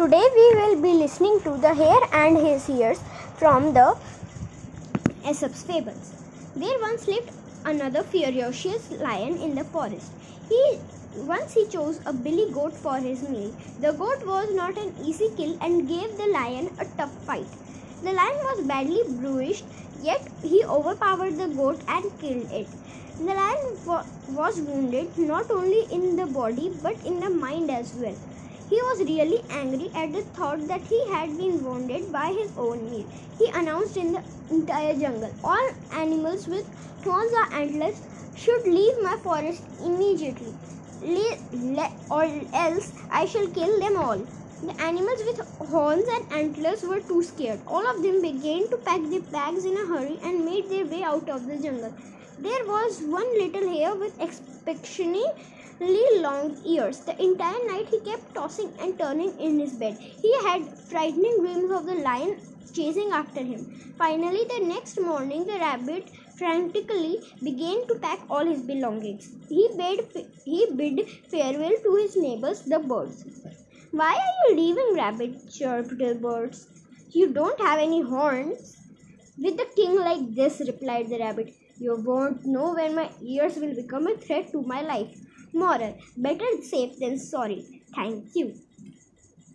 Today we will be listening to the hare and his ears from the Aesop's fables. There once lived another ferocious lion in the forest. He once he chose a billy goat for his meal. The goat was not an easy kill and gave the lion a tough fight. The lion was badly bruised, yet he overpowered the goat and killed it. The lion wa- was wounded not only in the body but in the mind as well. He was really angry at the thought that he had been wounded by his own meal. He announced in the entire jungle all animals with horns or antlers should leave my forest immediately, or else I shall kill them all. The animals with horns and antlers were too scared. All of them began to pack their bags in a hurry and made their way out of the jungle. There was one little hare with exceptionally long ears. The entire night he kept tossing and turning in his bed. He had frightening dreams of the lion chasing after him. Finally, the next morning, the rabbit frantically began to pack all his belongings. He bade, he bid farewell to his neighbors, the birds. Why are you leaving, rabbit? chirped the birds. You don't have any horns. With a king like this, replied the rabbit, you won't know when my ears will become a threat to my life. Moral Better safe than sorry. Thank you.